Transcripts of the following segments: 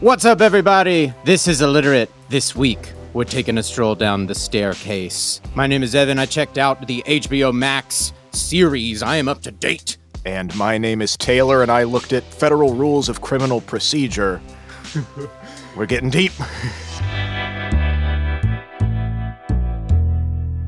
What's up, everybody? This is Illiterate. This week, we're taking a stroll down the staircase. My name is Evan. I checked out the HBO Max series. I am up to date. And my name is Taylor, and I looked at federal rules of criminal procedure. We're getting deep.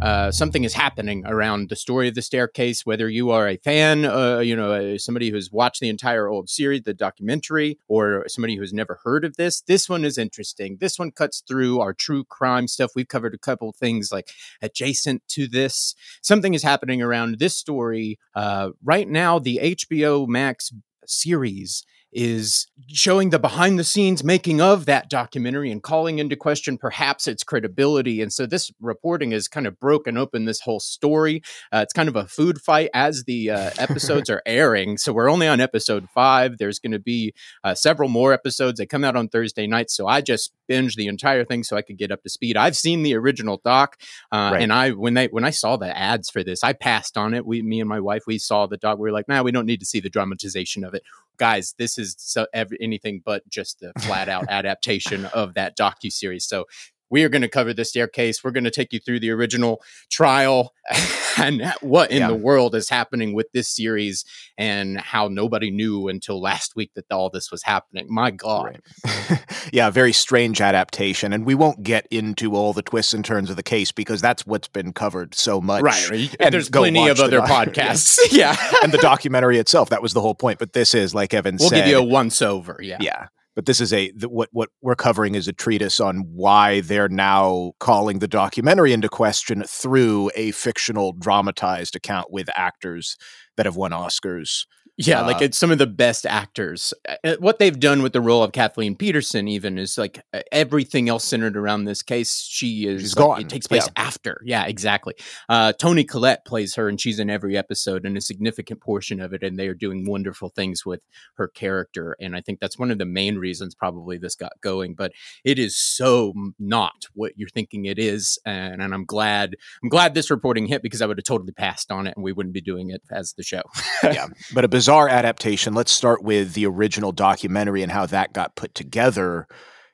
Uh, something is happening around the story of the staircase. Whether you are a fan, uh, you know, somebody who's watched the entire old series, the documentary, or somebody who's never heard of this, this one is interesting. This one cuts through our true crime stuff. We've covered a couple things like adjacent to this. Something is happening around this story uh, right now. The HBO Max series is showing the behind the scenes making of that documentary and calling into question perhaps its credibility. And so this reporting has kind of broken open this whole story. Uh, it's kind of a food fight as the uh, episodes are airing. So we're only on episode five. There's going to be uh, several more episodes. They come out on Thursday nights. So I just binged the entire thing so I could get up to speed. I've seen the original doc, uh, right. and I when they when I saw the ads for this, I passed on it. We, me and my wife, we saw the doc. We were like, nah, we don't need to see the dramatization of it guys, this is so, every, anything but just the flat out adaptation of that docu series. So we are going to cover the staircase. We're going to take you through the original trial and what in yeah. the world is happening with this series and how nobody knew until last week that all this was happening. My God. Right. yeah, very strange adaptation. And we won't get into all the twists and turns of the case because that's what's been covered so much. Right. And there's plenty of other podcasts. yeah. and the documentary itself, that was the whole point. But this is, like Evan we'll said. We'll give you a once over. Yeah. Yeah but this is a the, what what we're covering is a treatise on why they're now calling the documentary into question through a fictional dramatized account with actors that have won Oscars yeah, uh, like it's some of the best actors. What they've done with the role of Kathleen Peterson, even, is like everything else centered around this case. She is she's gone. It takes place yeah. after. Yeah, exactly. Uh, Toni Collette plays her, and she's in every episode and a significant portion of it. And they are doing wonderful things with her character. And I think that's one of the main reasons probably this got going. But it is so not what you're thinking it is, and, and I'm glad. I'm glad this reporting hit because I would have totally passed on it, and we wouldn't be doing it as the show. yeah, but a bizarre adaptation. Let's start with the original documentary and how that got put together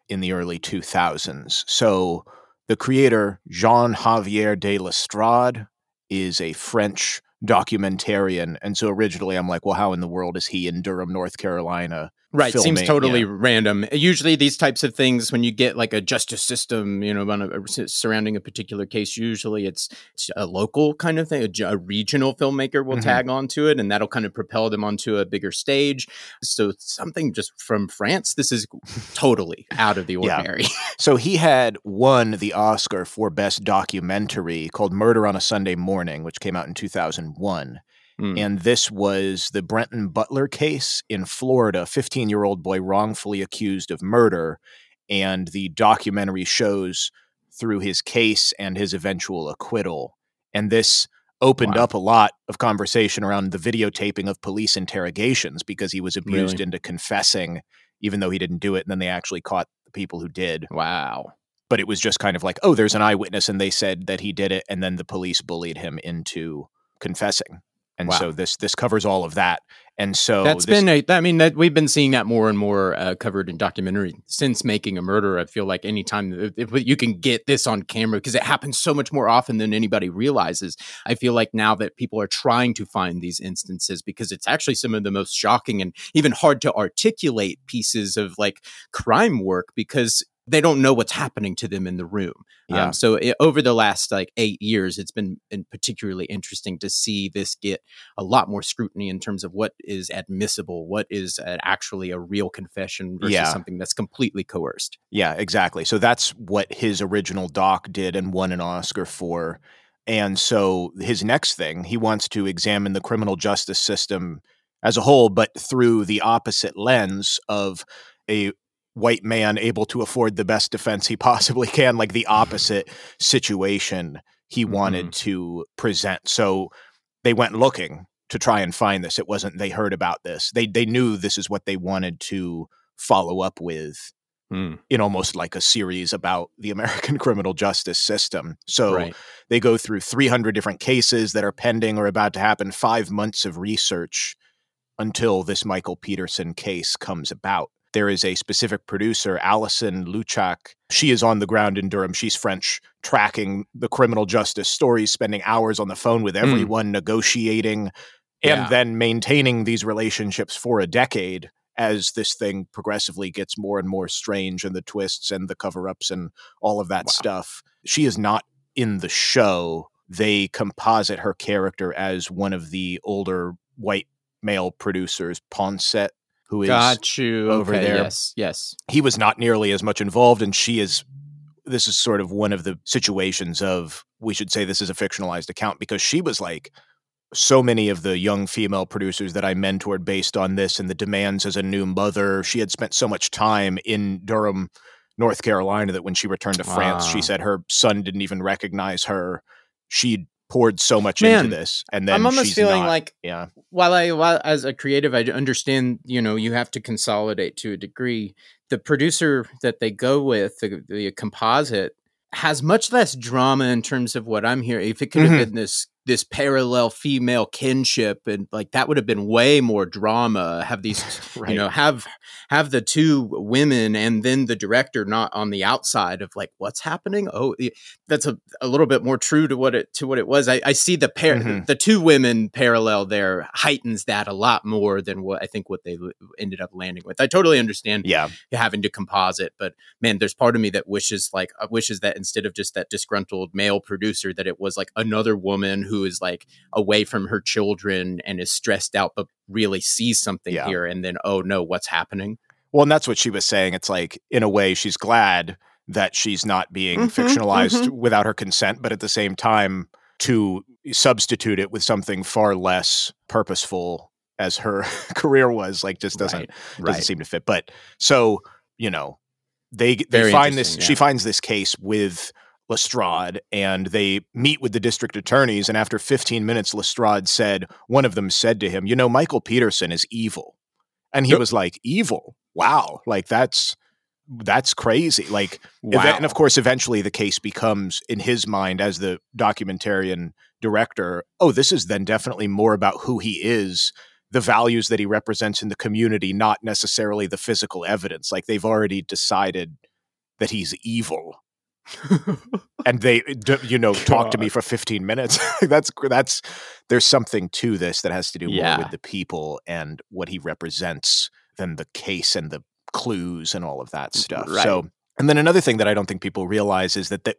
in the early 2000s. So, the creator, Jean Xavier de Lestrade, is a French documentarian. And so originally I'm like, well, how in the world is he in Durham, North Carolina? Right, filming, seems totally random. Usually, these types of things, when you get like a justice system, you know, a, surrounding a particular case, usually it's, it's a local kind of thing. A, a regional filmmaker will mm-hmm. tag onto it, and that'll kind of propel them onto a bigger stage. So something just from France, this is totally out of the ordinary. Yeah. so he had won the Oscar for best documentary called "Murder on a Sunday Morning," which came out in two thousand one. Mm. And this was the Brenton Butler case in Florida, 15 year old boy wrongfully accused of murder. And the documentary shows through his case and his eventual acquittal. And this opened wow. up a lot of conversation around the videotaping of police interrogations because he was abused really? into confessing, even though he didn't do it. And then they actually caught the people who did. Wow. But it was just kind of like, oh, there's an eyewitness, and they said that he did it. And then the police bullied him into confessing and wow. so this this covers all of that and so that's this, been a, i mean that we've been seeing that more and more uh, covered in documentary since making a murder i feel like anytime if you can get this on camera because it happens so much more often than anybody realizes i feel like now that people are trying to find these instances because it's actually some of the most shocking and even hard to articulate pieces of like crime work because they don't know what's happening to them in the room. Yeah. Um, so it, over the last like eight years, it's been, been particularly interesting to see this get a lot more scrutiny in terms of what is admissible, what is actually a real confession versus yeah. something that's completely coerced. Yeah, exactly. So that's what his original doc did and won an Oscar for. And so his next thing, he wants to examine the criminal justice system as a whole, but through the opposite lens of a white man able to afford the best defense he possibly can, like the opposite situation he mm-hmm. wanted to present. So they went looking to try and find this. It wasn't they heard about this. They they knew this is what they wanted to follow up with mm. in almost like a series about the American criminal justice system. So right. they go through 300 different cases that are pending or about to happen, 5 months of research until this Michael Peterson case comes about there is a specific producer, Alison Luchak. She is on the ground in Durham. She's French, tracking the criminal justice stories, spending hours on the phone with everyone, mm. negotiating, and yeah. then maintaining these relationships for a decade as this thing progressively gets more and more strange and the twists and the cover ups and all of that wow. stuff. She is not in the show. They composite her character as one of the older white male producers, Poncet, who is Got you. over okay, there. Yes, yes. He was not nearly as much involved, and she is. This is sort of one of the situations of we should say this is a fictionalized account because she was like so many of the young female producers that I mentored based on this and the demands as a new mother. She had spent so much time in Durham, North Carolina, that when she returned to France, she ah. said her son didn't even recognize her. She poured so much Man, into this, and then I'm almost feeling not, like, yeah. While I, while as a creative, I understand, you know, you have to consolidate to a degree. The producer that they go with, the, the composite, has much less drama in terms of what I'm hearing. If it could have mm-hmm. been this this parallel female kinship and like that would have been way more drama have these right. you know have have the two women and then the director not on the outside of like what's happening oh that's a, a little bit more true to what it to what it was i, I see the pair mm-hmm. the two women parallel there heightens that a lot more than what i think what they ended up landing with i totally understand yeah having to composite but man there's part of me that wishes like uh, wishes that instead of just that disgruntled male producer that it was like another woman who who is like away from her children and is stressed out, but really sees something yeah. here. And then, oh no, what's happening? Well, and that's what she was saying. It's like, in a way, she's glad that she's not being mm-hmm, fictionalized mm-hmm. without her consent, but at the same time, to substitute it with something far less purposeful as her career was, like just doesn't right, doesn't right. seem to fit. But so you know, they they Very find this. Yeah. She finds this case with Lestrade and they meet with the district attorneys. And after 15 minutes, Lestrade said, one of them said to him, You know, Michael Peterson is evil. And he yep. was like, Evil? Wow. Like that's. That's crazy. Like, wow. and of course, eventually the case becomes, in his mind, as the documentarian director, oh, this is then definitely more about who he is the values that he represents in the community, not necessarily the physical evidence. Like they've already decided that he's evil and they you know talk to me for 15 minutes. That's that's there's something to this that has to do yeah. more with the people and what he represents than the case and the clues and all of that stuff. Right. so and then another thing that i don't think people realize is that that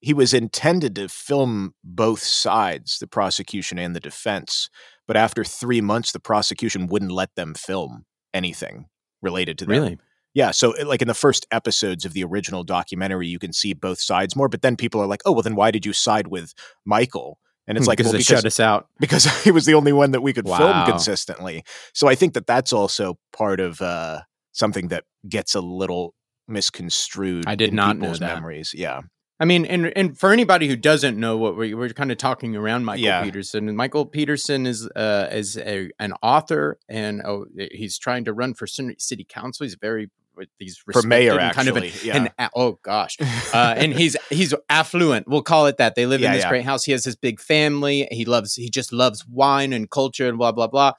he was intended to film both sides the prosecution and the defense but after 3 months the prosecution wouldn't let them film anything related to that really yeah, so eh, like in the first episodes of the original documentary, you can see both sides more. But then people are like, "Oh, well, then why did you side with Michael?" And it's hmm, like, because well, because, shut us out because he was the only one that we could wow. film consistently. So I think that that's also part of uh, something that gets a little misconstrued. I did not know that. memories. Yeah. I mean, and and for anybody who doesn't know what we're, we're kind of talking around Michael yeah. Peterson, Michael Peterson is uh, is a, an author, and oh, he's trying to run for city council. He's very these for mayor actually, kind of an, yeah. An, oh gosh, uh, and he's he's affluent. We'll call it that. They live yeah, in this yeah. great house. He has this big family. He loves he just loves wine and culture and blah blah blah.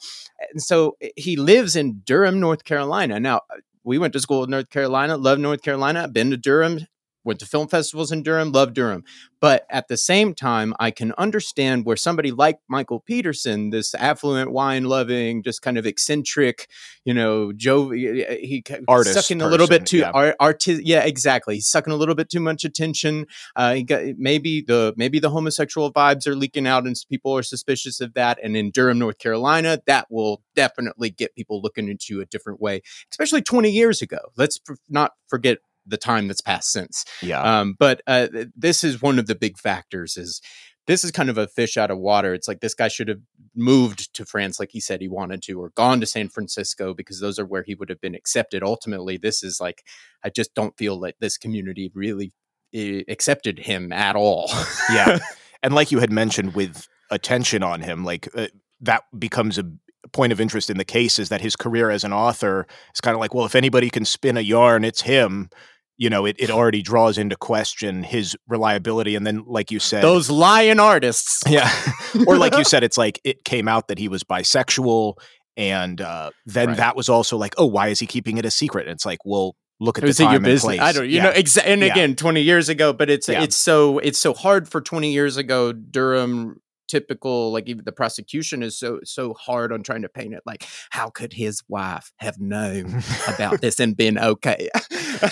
And so eh, he lives in Durham, North Carolina. Now we went to school in North Carolina. Love North Carolina. Been to Durham went to film festivals in Durham, love Durham. But at the same time, I can understand where somebody like Michael Peterson, this affluent, wine loving, just kind of eccentric, you know, Joe, he artist sucking person, a little bit too yeah. art, arti- yeah, exactly. He's sucking a little bit too much attention. Uh, he got maybe the maybe the homosexual vibes are leaking out, and people are suspicious of that. And in Durham, North Carolina, that will definitely get people looking into you a different way, especially 20 years ago. Let's not forget the time that's passed since. Yeah. Um, but uh, this is one of the big factors. Is this is kind of a fish out of water. It's like this guy should have moved to France, like he said he wanted to, or gone to San Francisco because those are where he would have been accepted. Ultimately, this is like I just don't feel like this community really uh, accepted him at all. yeah, and like you had mentioned with attention on him, like uh, that becomes a point of interest in the case is that his career as an author is kind of like, well, if anybody can spin a yarn, it's him you know, it, it already draws into question his reliability. And then, like you said, those lion artists. Yeah. or like you said, it's like it came out that he was bisexual And uh, then Right. that was also like, oh, why is he keeping it a secret? And it's like, well, look at the Is it time your and business? place. I don't. You Yeah. know, exa- and Yeah. again, twenty years ago, but it's Yeah. it's so it's so hard for twenty years ago. Durham typical like even the prosecution is so so hard on trying to paint it like how could his wife have known about this and been okay?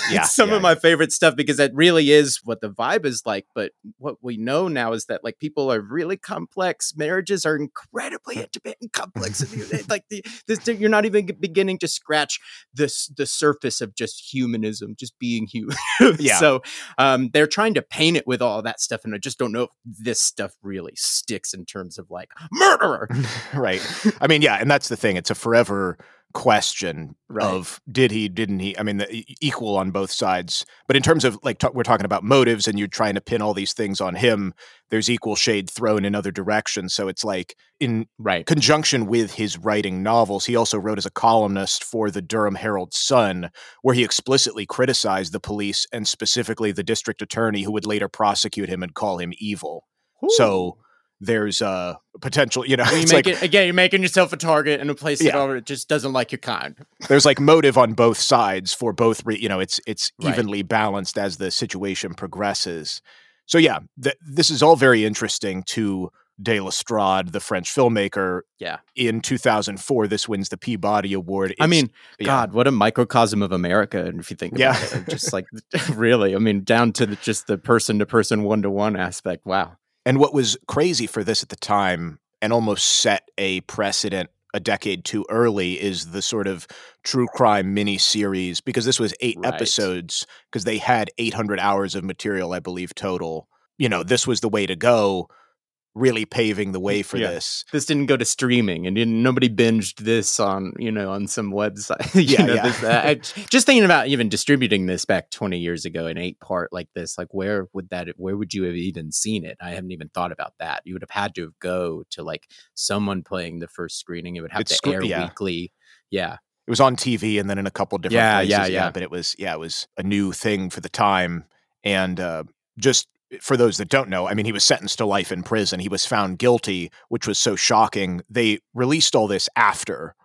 Yeah, some yeah, of my favorite stuff because that really is what the vibe is like but what we know now is that like people are really complex. Marriages are incredibly intimate and complex like the, this, you're not even beginning to scratch this the surface of just humanism just being human Yeah. so um they're trying to paint it with all that stuff and i just don't know if this stuff really sticks in terms of like murderer right. I mean, yeah, and that's the thing. It's a forever question Right. of did he, didn't he? I mean, the, equal on both sides. But in terms of like, ta- we're talking about motives and you're trying to pin all these things on him, there's equal shade thrown in other directions. So it's like in right conjunction with his writing novels, he also wrote as a columnist for the Durham Herald Sun, where he explicitly criticized the police and specifically the district attorney who would later prosecute him and call him evil. So there's a potential, you know, you make like it again you're making yourself a target in a place that Yeah. already just doesn't like your kind there's like motive on both sides for both, re- you know, it's it's Right. evenly balanced as the situation progresses. So yeah, th- this is all very interesting to De Lestrade, the French filmmaker. Yeah. In 2004, this wins the Peabody Award. i mean yeah. god what a microcosm of america and if you think about Yeah. it just like really i mean down to the, just the person to person one to one aspect wow And what was crazy for this at the time and almost set a precedent a decade too early is the sort of true crime mini series because this was eight Right. episodes because they had 800 hours of material, I believe, total. You know, this was the way to go, really paving the way for Yeah. this. this didn't go to streaming and didn't, nobody binged this on you know on some website Yeah, know, yeah. this- uh, I- just thinking about even distributing this back 20 years ago in eight part like this like where would that where would you have even seen it i haven't even thought about that you would have had to go to like someone playing the first screening it would have It's to scre- air yeah. weekly yeah It was on TV and then in a couple different Yeah, places. yeah, yeah. But it was, yeah, it was a new thing for the time. And uh, just for those that don't know, I mean, he was sentenced to life in prison. He was found guilty, which was so shocking. They released all this after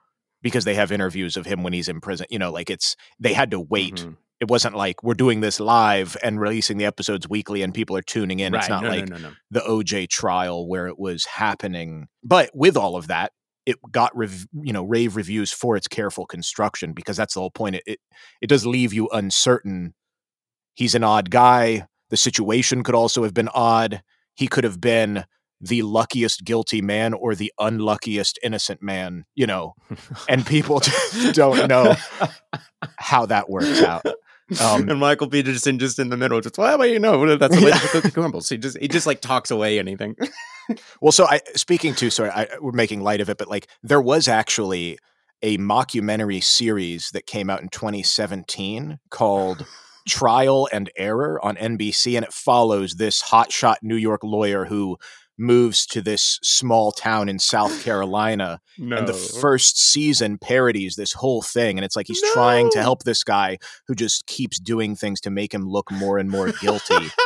because they have interviews of him when he's in prison. You know, like it's, they had to wait. Mhm. It wasn't like we're doing this live and releasing the episodes weekly and people are tuning in. It's not no, no, like no, no. the OJ trial where it was happening. But with all of that, it got rev- you know rave reviews for its careful construction because that's the whole point. It, it it does leave you uncertain. He's an odd guy. The situation could also have been odd. He could have been the luckiest guilty man or the unluckiest innocent man, you know, and people just don't know how that works out. Um, and Michael Peterson just in the middle, just well, you know, that's the way the cookie crumbles. He just he just like talks away anything. Well, so I speaking to sorry, I, we're making light of it, but like there was actually a mockumentary series that came out in 2017 called Trial and Error on NBC, and it follows this hotshot New York lawyer who moves to this small town in South Carolina, No, and the first season parodies this whole thing, and it's like he's trying to help this guy who just keeps doing things to make him look more and more guilty.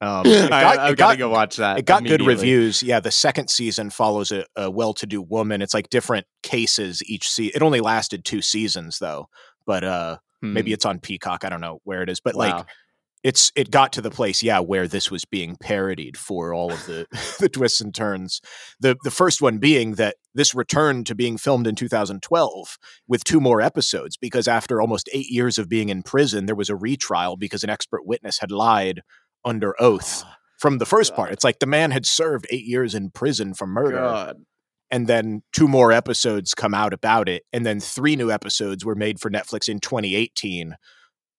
Um, it I, got- I've got to go watch that. it got good reviews. Yeah, the second season follows a, a well-to-do woman. It's like different cases each season. It only lasted two seasons though, but uh, maybe Hmm. it's on Peacock. I don't know where it is, but Wow. like it's it got to the place, yeah, where this was being parodied for all of the the twists and turns. The the first one being that this returned to being filmed in 2012 with two more episodes because after almost eight years of being in prison, there was a retrial because an expert witness had lied under oath from the first part. It's like the man had served eight years in prison for murder, God. And then two more episodes come out about it, and then three new episodes were made for Netflix in 2018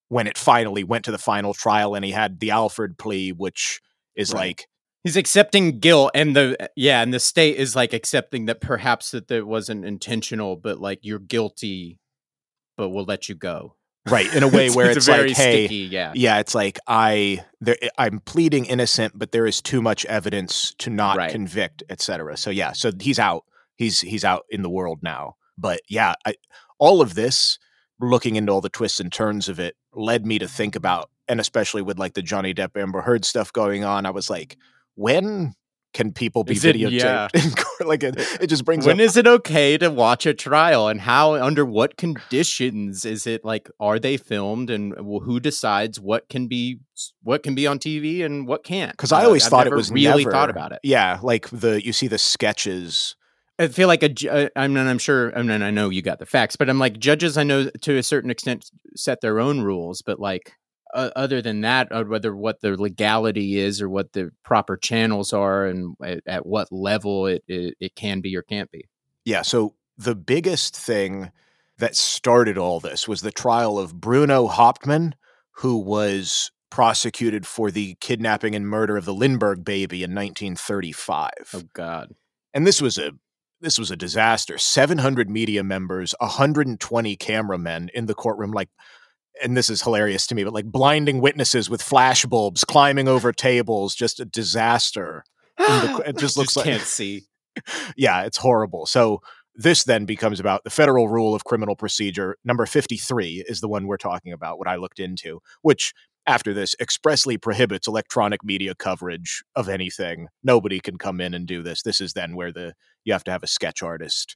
when it finally went to the final trial, and he had the Alford plea, which is Right. like He's accepting guilt, and the eh, yeah, and the state is like accepting that perhaps that it wasn't intentional, but like you're guilty, but we'll let you go. Right in a way where it's, very like, hey, sticky, yeah, yeah, it's like I there, eh, I'm pleading innocent, but there is too much evidence to not Right. convict, etc. So yeah, so he's out. He's he's out in the world now. But yeah, I, all of this, looking into all the twists and turns of it, led me to think about, and especially with like the Johnny Depp Amber Heard stuff going on, I was like, when can people be Is it- videotaped yeah. in court? Like it, it just brings When up is it okay to watch a trial and how under what conditions is it like are they filmed and who decides what can be what can be on TV and what can't? because I Uh, always I've thought it was really never, thought about it. Yeah, like the you see the sketches. I feel like a uh, I mean I'm sure I mean I know you got the facts, but I'm like judges I know to a certain extent set their own rules, but like uh, other than that, uh, whether what the legality is or what the proper channels are and at, at what level it, it it can be or can't be. Yeah, so the biggest thing that started all this was the trial of Bruno Hauptmann, who was prosecuted for the kidnapping and murder of the Lindbergh baby in 1935. Oh God. and this was a this was a disaster 700 media members 120 cameramen in the courtroom like and this is hilarious to me but like blinding witnesses with flash bulbs climbing over tables just a disaster. The- it just looks like- can't see. yeah it's horrible. So this then becomes about the federal rule of criminal procedure number 53 is the one we're talking about what i looked into which after this expressly prohibits electronic media coverage of anything. Nobody can come in and do this. This is then where the you have to have a sketch artist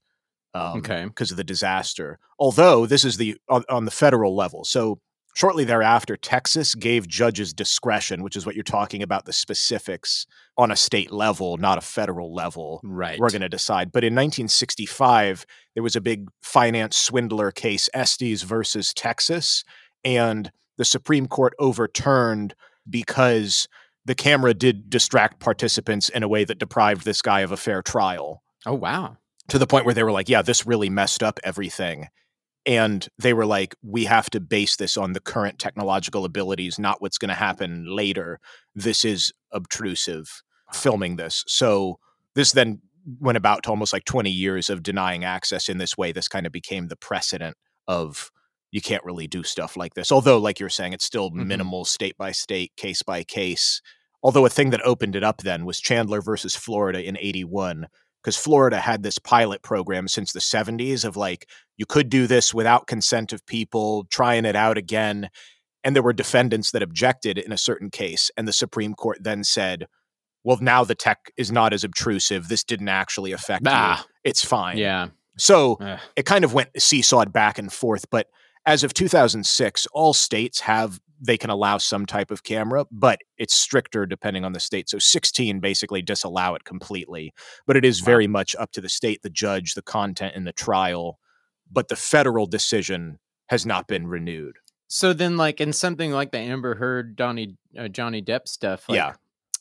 um, Okay. because of the disaster although this is the on, on the federal level so shortly thereafter texas gave judges discretion which is what you're talking about the specifics on a state level not a federal level Right. we're going to decide. But in 1965, there was a big finance swindler case, Estes versus Texas, and the Supreme Court overturned because the camera did distract participants in a way that deprived this guy of a fair trial oh wow. To the point where they were like, yeah, this really messed up everything. And they were like, we have to base this on the current technological abilities, not what's going to happen later. This is obtrusive filming this. So this then went about to almost like 20 years of denying access in this way. This kind of became the precedent of you can't really do stuff like this. Although, like you're saying, it's still Mhm. minimal state by state, case by case. Although a thing that opened it up then was Chandler versus Florida in 81 because Florida had this pilot program since the 70s of like, you could do this without consent of people, trying it out again. And there were defendants that objected in a certain case. And the Supreme Court then said, well, now the tech is not as obtrusive. This didn't actually affect you. Ah. It's fine. Yeah. So Ugh. it kind of went seesawed back and forth. But as of 2006, all states have they can allow some type of camera, but it's stricter depending on the state. So 16 basically disallow it completely, but it is very much up to the state, the judge, the content and the trial. But the federal decision has not been renewed. So then, like in something like the Amber Heard, Johnny uh, Johnny Depp stuff, like, yeah,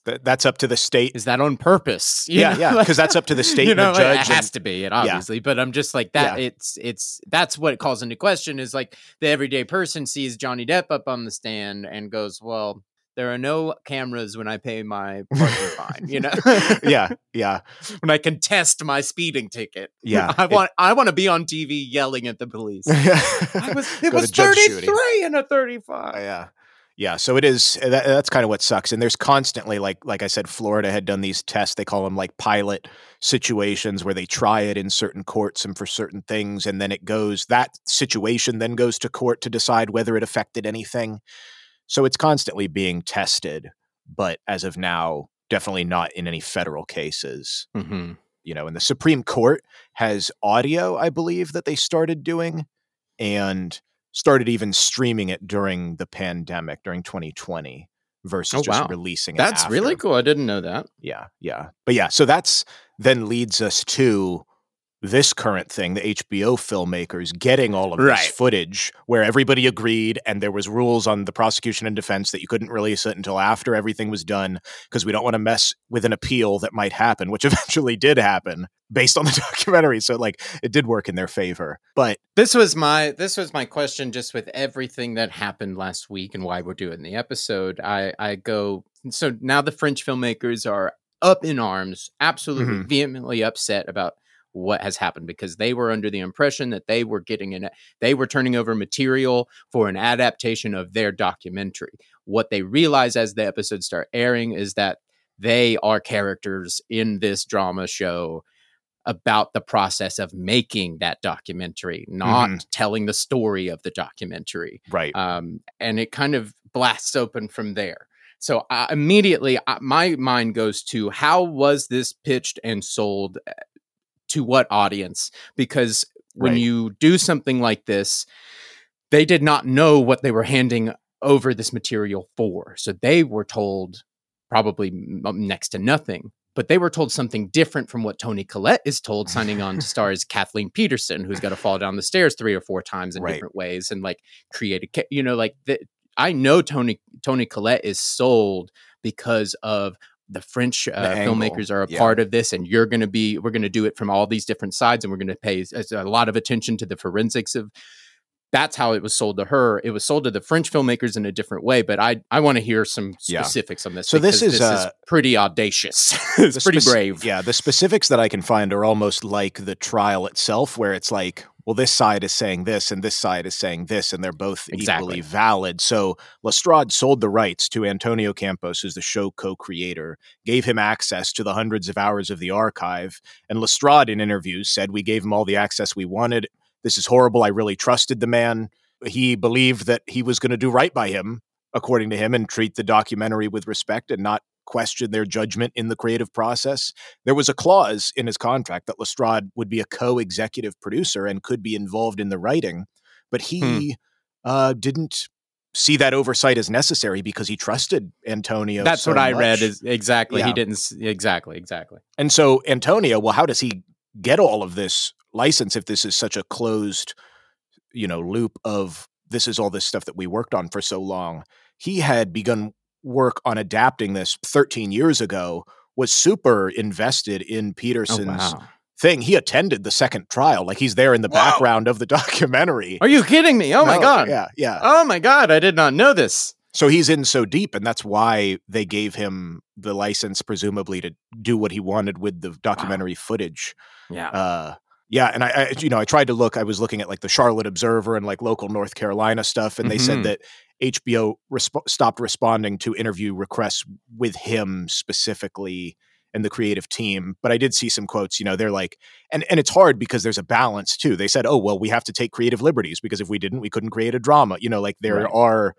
Th- that's up to the state. is that on purpose? You Yeah, know, yeah, 'cause that's up to the state you and the know, judge It and- has to be it, obviously, but I'm just like that. It's it's that's what it calls into question is like the everyday person sees Johnny Depp up on the stand and goes, "Well, there are no cameras when I pay my parking fine." You know, yeah, yeah, when I contest my speeding ticket. yeah. I It- want I want to be on TV yelling at the police. I was it was Judy. 33 and a 35. Uh, yeah yeah so it is uh, that, that's kind of what sucks and there's constantly like like i said florida had done these tests they call them like pilot situations where they try it in certain courts and for certain things and then it goes that situation then goes to court to decide whether it affected anything so it's constantly being tested but as of now definitely not in any federal cases Mm-hmm. you know and the supreme court has audio i believe that they started doing and started even streaming it during the pandemic during 2020 versus Oh, just wow. releasing it That's after. really cool. I didn't know that. yeah yeah but yeah so that's then leads us to this current thing the hbo filmmakers getting all of Right. this footage where everybody agreed and there was rules on the prosecution and defense that you couldn't release it until after everything was done because we don't want to mess with an appeal that might happen which eventually did happen based on the documentary so like it did work in their favor but This was my this was my question just with everything that happened last week and why we're doing the episode. I I go so now the French filmmakers are up in arms, absolutely Mhm. vehemently upset about what has happened because they were under the impression that they were getting an they were turning over material for an adaptation of their documentary. What they realize as the episodes start airing is that they are characters in this drama show about the process of making that documentary, not Mhm. telling the story of the documentary. right Um, and it kind of blasts open from there. So uh, immediately, uh, my mind goes to how was this pitched and sold uh, to what audience? Because when Right. you do something like this, they did not know what they were handing over this material for. So they were told probably next to nothing. But they were told something different from what Toni Collette is told, signing on to star as Kathleen Peterson, who's got to fall down the stairs three or four times in Right. different ways and like create a, you know, like the, I know Tony Toni Collette is sold because of the French uh, angle, filmmakers are a yeah. part of this, and you're going to be we're going to do it from all these different sides, and we're going to pay a lot of attention to the forensics of. That's how it was sold to her. It was sold to the French filmmakers in a different way, but I I want to hear some Yeah. specifics on this. So this is, uh, pretty audacious. it's pretty spec- brave. Yeah, the specifics that I can find are almost like the trial itself, where it's like, well, this side is saying this and this side is saying this, and they're both Exactly. equally valid. So Lestrade sold the rights to Antonio Campos, who's the show co-creator, gave him access to the hundreds of hours of the archive, and Lestrade in interviews said, "We gave him all the access we wanted. This is horrible. I really trusted the man. He believed that he was going to do right by him." According to him, and treat the documentary with respect and not question their judgment in the creative process. There was a clause in his contract that Lestrade would be a co-executive producer and could be involved in the writing, but he uh, didn't see that oversight as necessary because he trusted Antonio. That's so what I read. Is exactly he didn't exactly exactly. And so Antonio, well, how does he get all of this license if this is such a closed, you know, loop of this is all this stuff that we worked on for so long? He had begun work on adapting this 13 years ago, was super invested in Oh Peterson's wow! thing. He attended the second trial, like he's there in the Wow. background of the documentary. Are you kidding me? Oh my god! Yeah, yeah. Oh my god! I did not know this. So he's in so deep, and that's why they gave him the license, presumably, to do what he wanted with the documentary footage. Yeah. Uh, yeah, and I, I, you know, I tried to look. I was looking at like the Charlotte Observer and like local North Carolina stuff, and they Mhm. said that HBO resp- stopped responding to interview requests with him specifically and the creative team. But I did see some quotes. You know, they're like, and and it's hard because there's a balance too. They said, "Oh, well, we have to take creative liberties because if we didn't, we couldn't create a drama." You know, like there Right. are.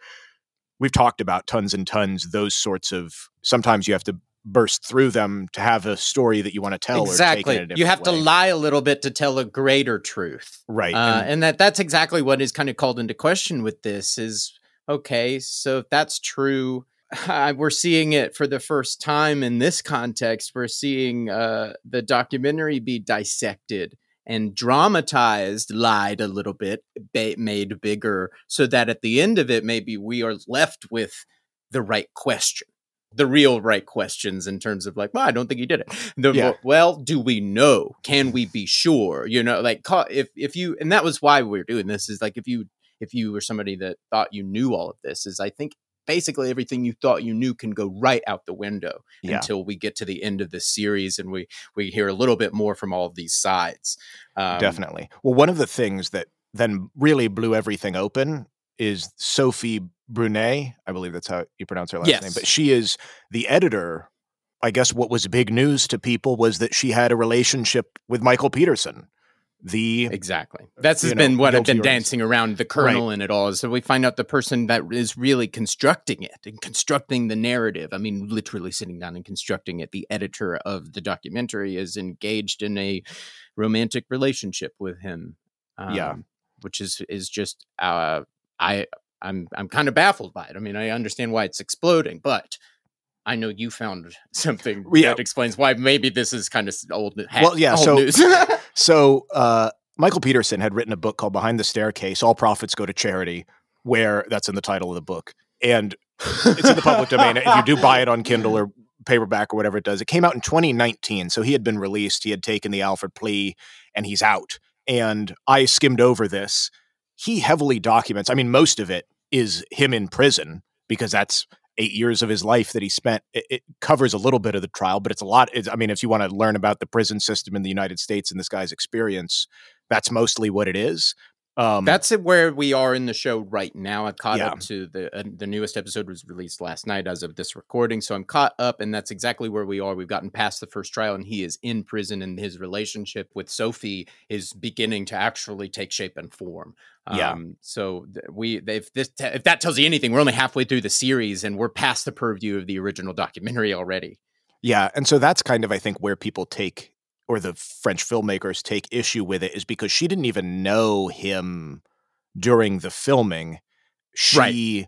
We've talked about tons and tons those sorts of. Sometimes you have to burst through them to have a story that you want to tell. Or exactly. take it in a You have different to lie a little bit to tell a greater truth. right? Uh, and- and that that's exactly what is kind of called into question with this is okay so if that's true we're seeing it for the first time in this context we're seeing uh, the documentary be dissected and dramatized lied a little bit ba- made bigger so that at the end of it maybe we are left with the right question the real right questions in terms of like, well, I don't think he did it. The Yeah. well, do we know? Can we be sure? You know, like if if you and that was why we are doing this is like if you if you were somebody that thought you knew all of this is I think basically everything you thought you knew can go right out the window Yeah. until we get to the end of this series and we we hear a little bit more from all of these sides. Um, Definitely. Well, one of the things that then really blew everything open is Sophie Brunet. I believe that's how you pronounce her last name. But she is the editor. I guess what was big news to people was that she had a relationship with Michael Peterson, the Exactly. That's has know, been what I've been dancing around the kernel in it all. So we find out the person that is really constructing it and constructing the narrative. I mean, literally sitting down and constructing it. The editor of the documentary is engaged in a romantic relationship with him. Yeah. um, which is is just uh, I I'm I'm kind of baffled by it. I mean, I understand why it's exploding, but. I know you found something Yeah. that explains why maybe this is kind of old. Well, yeah, old so- news. So uh, Michael Peterson had written a book called Behind the Staircase: All Profits Go to Charity, where that's in the title of the book, and it's in the public domain. If you do buy it on Kindle or paperback or whatever it does, it came out in 2019. So he had been released. He had taken the Alford plea, and he's out. And I skimmed over this. He heavily documents. I mean, most of it is him in prison because that's eight years of his life that he spent. It, it covers a little bit of the trial, but it's a lot. It's, I mean, if you want to learn about the prison system in the United States and this guy's experience, that's mostly what it is. Um, That's where we are in the show right now. I've caught Yeah. up to the uh, the newest episode was released last night as of this recording, so I'm caught up, and that's exactly where we are. We've gotten past the first trial, and he is in prison, and his relationship with Sophie is beginning to actually take shape and form. Yeah. Um, so th- we if this if that tells you anything, we're only halfway through the series, and we're past the purview of the original documentary already. Yeah, and so that's kind of I think where people take or the French filmmakers take issue with it is because she didn't even know him during the filming. She Right.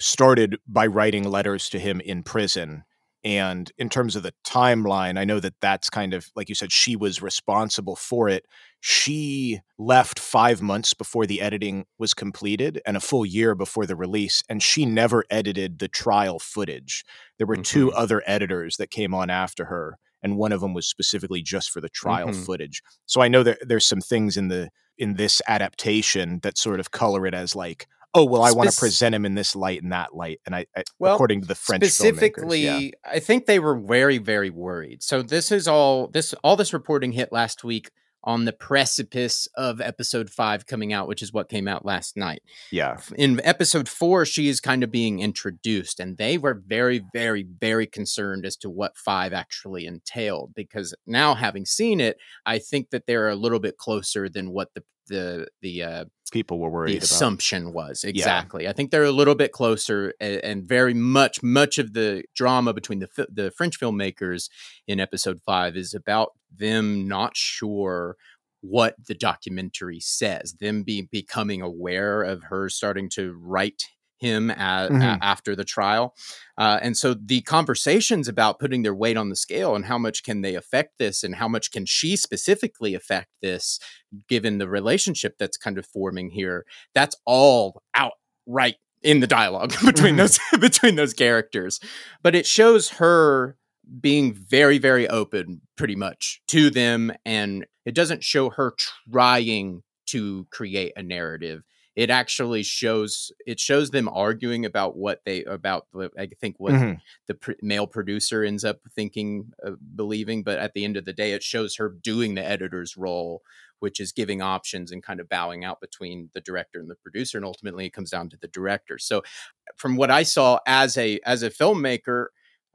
started by writing letters to him in prison. And in terms of the timeline, I know that that's kind of like you said, she was responsible for it. She left five months before the editing was completed and a full year before the release. And she never edited the trial footage. There were two mm-hmm. other editors that came on after her, and one of them was specifically just for the trial Mhm. footage. So I know that there's some things in the in this adaptation that sort of color it as like, oh well, I want to present him in this light and that light, and I, I Well, according to the French specifically yeah. i think they were very very worried so this is all this all this reporting hit last week on the precipice of episode 5 coming out which is what came out last night. Yeah, in episode 4 she is kind of being introduced and they were very very very concerned as to what 5 actually entailed because now having seen it i think that they're a little bit closer than what the the the uh people were worried the about. assumption was exactly. I think they're a little bit closer, and, and very much much of the drama between the the French filmmakers in episode five is about them not sure what the documentary says, them be becoming aware of her starting to write him at, Mhm. after the trial, uh, and so the conversations about putting their weight on the scale and how much can they affect this, and how much can she specifically affect this, given the relationship that's kind of forming here that's all outright in the dialogue between Mhm. those between those characters but it shows her being very very open pretty much to them and it doesn't show her trying to create a narrative it actually shows it shows them arguing about what they about i think what Mhm. the pr- male producer ends up thinking uh, believing but at the end of the day it shows her doing the editor's role which is giving options and kind of bowing out between the director and the producer and ultimately it comes down to the director so from what i saw as a as a filmmaker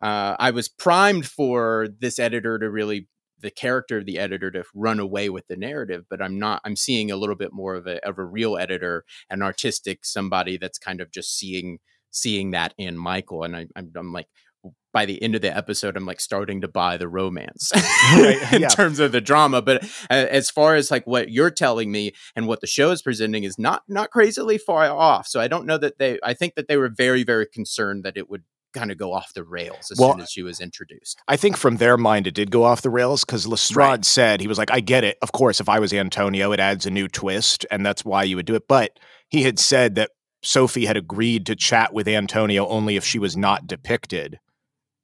uh, i was primed for this editor to really the character of the editor to run away with the narrative but i'm not i'm seeing a little bit more of a of a real editor an artistic somebody that's kind of just seeing seeing that in michael and I, I'm, I'm like by the end of the episode i'm like starting to buy the romance Right, in yeah. terms of the drama but uh, as far as like what you're telling me and what the show is presenting is not not crazily far off so i don't know that they i think that they were very very concerned that it would kind of go off the rails as Well, soon as she was introduced I think from their mind it did go off the rails because Lestrade Right. said he was like, I get it. Of course, if I was Antonio, it adds a new twist, and that's why you would do it. But he had said that Sophie had agreed to chat with Antonio only if she was not depicted.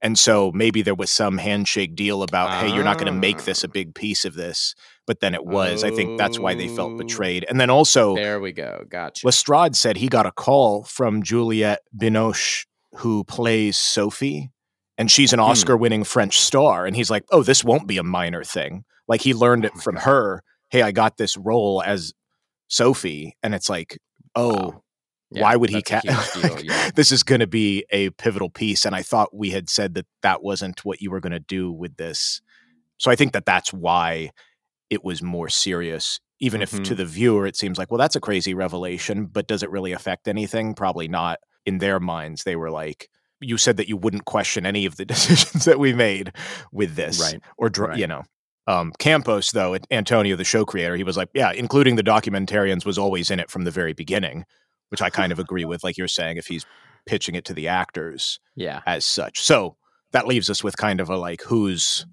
And so maybe there was some handshake deal about, hey, you're not going to make this a Ah. big piece of this. But then it was. I think that's why they felt Oh. betrayed. And then also, there we go gotcha Lestrade said he got a call from Juliette Binoche, who plays Sophie, and she's Hmm. an Oscar winning French star. And he's like, oh, this won't be a minor thing. Like he learned it Oh from her. Hey, I got this role as Sophie. And it's like, oh, Wow. Yeah, why would he ca- deal, yeah. this is going to be a pivotal piece. And I thought we had said that that wasn't what you were going to do with this. So I think that that's why it was more serious. Even if to Mhm. the viewer it seems like, well, that's a crazy revelation, but does it really affect anything? Probably not. In their minds, they were like, you said that you wouldn't question any of the decisions that we made with this, Right, Or, right. you know, um, Campos, though, Antonio, the show creator, he was like, yeah, including the documentarians was always in it from the very beginning, which I kind of agree with. Like you're saying, if he's pitching it to the actors yeah as such. So that leaves us with kind of a like, who's,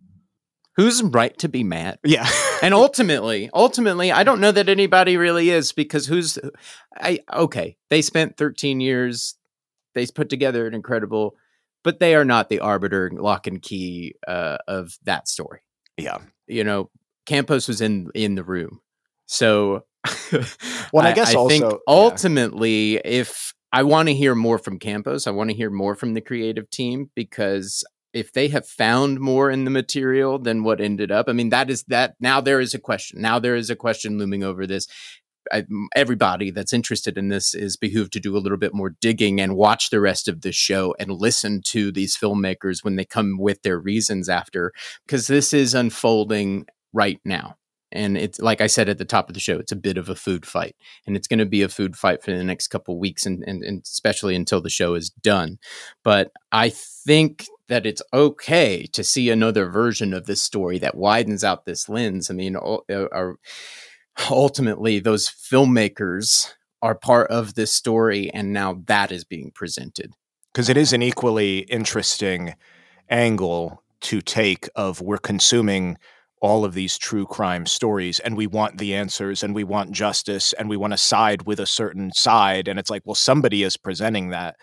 who's right to be mad yeah. and ultimately ultimately i don't know that anybody really is because who's i okay they spent 13 years they put together an incredible but they are not the arbiter lock and key uh, of that story yeah. you know campos was in in the room so Well, I guess think also- yeah. ultimately if i want to hear more from campos i want to hear more from the creative team because if they have found more in the material than what ended up i mean that is that now there is a question now there is a question looming over this I, everybody that's interested in this is behooved to do a little bit more digging and watch the rest of the show and listen to these filmmakers when they come with their reasons after, because this is unfolding right now. And it's like I said at the top of the show, it's a bit of a food fight, and it's going to be a food fight for the next couple weeks, and, and, and especially until the show is done. But I think that it's okay to see another version of this story that widens out this lens. I mean, uh, ultimately, those filmmakers are part of this story, and now that is being presented. Because it is an equally interesting angle to take of we're consuming all of these true crime stories and we want the answers and we want justice and we want to side with a certain side and it's like well somebody is presenting that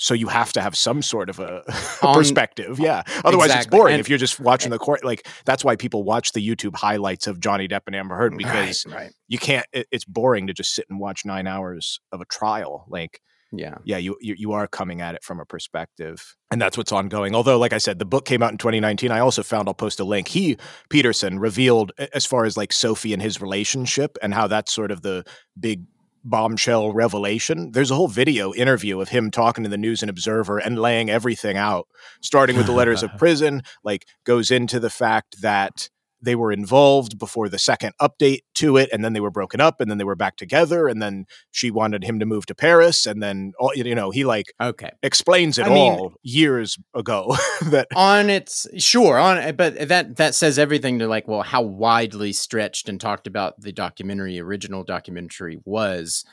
so you have to have some sort of a, a perspective yeah. Otherwise exactly. it's boring and, if you're just watching the court like that's why people watch the youtube highlights of johnny depp and amber heard because right, right. you can't it, it's boring to just sit and watch nine hours of a trial like yeah. yeah you, you you are coming at it from a perspective and that's what's ongoing. Although like i said the book came out in 2019 i also found i'll post a link. He peterson revealed as far as like sophie and his relationship and how that's sort of the big bombshell revelation. There's a whole video interview of him talking to the news and observer and laying everything out starting with the letters of prison like goes into the fact that they were involved before the second update to it and then they were broken up and then they were back together and then she wanted him to move to paris and then you know he like okay. explains it I all mean, years ago that on its sure on but that that says everything to like well how widely stretched and talked about the documentary original documentary was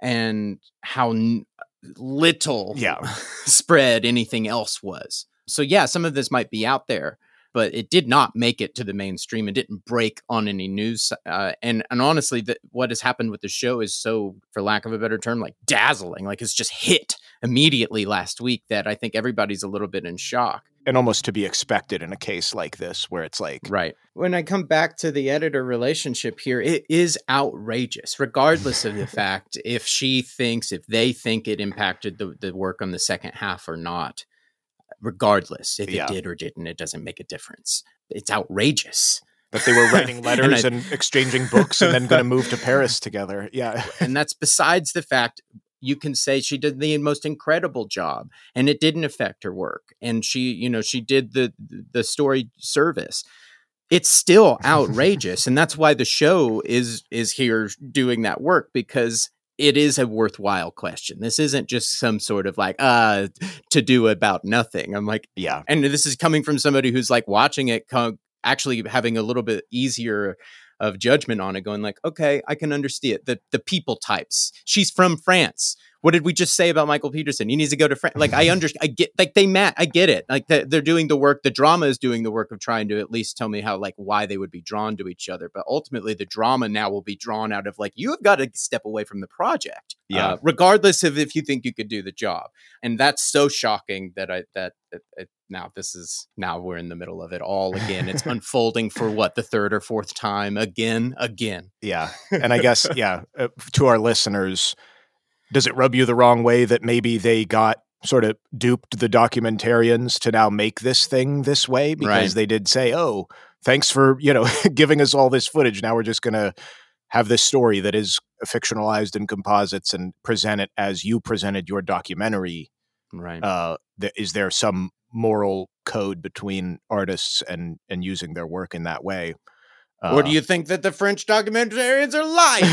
and how n- little yeah. spread anything else was. So yeah some of this might be out there but it did not make it to the mainstream. It didn't break on any news. Uh, and and honestly, the, what has happened with the show is so, for lack of a better term, like dazzling. Like it's just hit immediately last week that I think everybody's a little bit in shock. And almost to be expected in a case like this, where it's like. Right. When I come back to the editor relationship here, it is outrageous, regardless of the fact if she thinks, if they think it impacted the, the work on the second half or not regardless if yeah. it did or didn't. It doesn't make a difference. It's outrageous. That they were writing letters and, I, and exchanging books and then going to move to Paris together. Yeah. and that's besides the fact you can say she did the most incredible job and it didn't affect her work and she you know she did the the story service it's still outrageous and that's why the show is is here doing that work because it is a worthwhile question. This isn't just some sort of like uh to do about nothing. I'm like, yeah. And this is coming from somebody who's like watching it actually having a little bit easier of judgment on it going like, okay, I can understand it. the the people types. She's from France what did we just say about Michael Peterson? He needs to go to France. Like I understand, I get like they met, I get it. Like the, they're doing the work. The drama is doing the work of trying to at least tell me how like why they would be drawn to each other. But ultimately, the drama now will be drawn out of like you have got to step away from the project, yeah. Uh, regardless of if you think you could do the job. And that's so shocking that I that, that, that now this is now we're in the middle of it all again. It's unfolding for what the third or fourth time again, again. Yeah, and I guess yeah, uh, to our listeners does it rub you the wrong way that maybe they got sort of duped the documentarians to now make this thing this way because right. they did say, "Oh, thanks for you know giving us all this footage. Now we're just going to have this story that is fictionalized in composites and present it as you presented your documentary." Right. Uh, th- is there some moral code between artists and and using their work in that way? Uh, or do you think that the French documentarians are lying?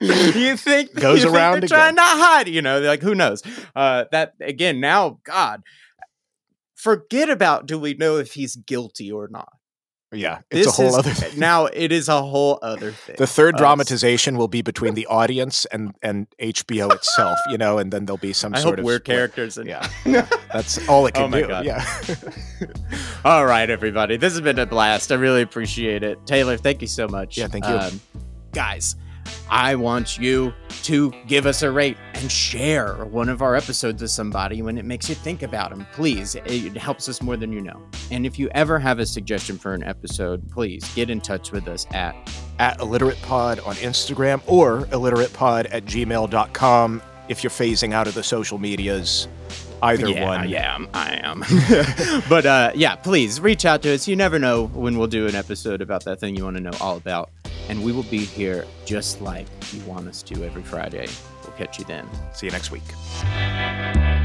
you think goes you around think they're trying to hide? You know, like who knows? Uh, that again, now, God, forget about do we know if he's guilty or not? Yeah, it's this a whole is, other thing. Now it is a whole other thing. The third dramatization will be between the audience and and HBO itself, you know, and then there'll be some I sort of we're characters. And- yeah, that's all it can oh my do. God. Yeah. all right, everybody, this has been a blast. I really appreciate it, Taylor. Thank you so much. Yeah, thank you, um, guys. I want you to give us a rate and share one of our episodes with somebody when it makes you think about them. Please, it helps us more than you know. And if you ever have a suggestion for an episode, please get in touch with us at at illiteratepod on Instagram or illiteratepod at gmail.com if you're phasing out of the social medias either yeah, one. Yeah, I am. I am. but uh, yeah, please reach out to us. You never know when we'll do an episode about that thing you want to know all about. and we will be here just like you want us to every Friday. We'll catch you then. See you next week.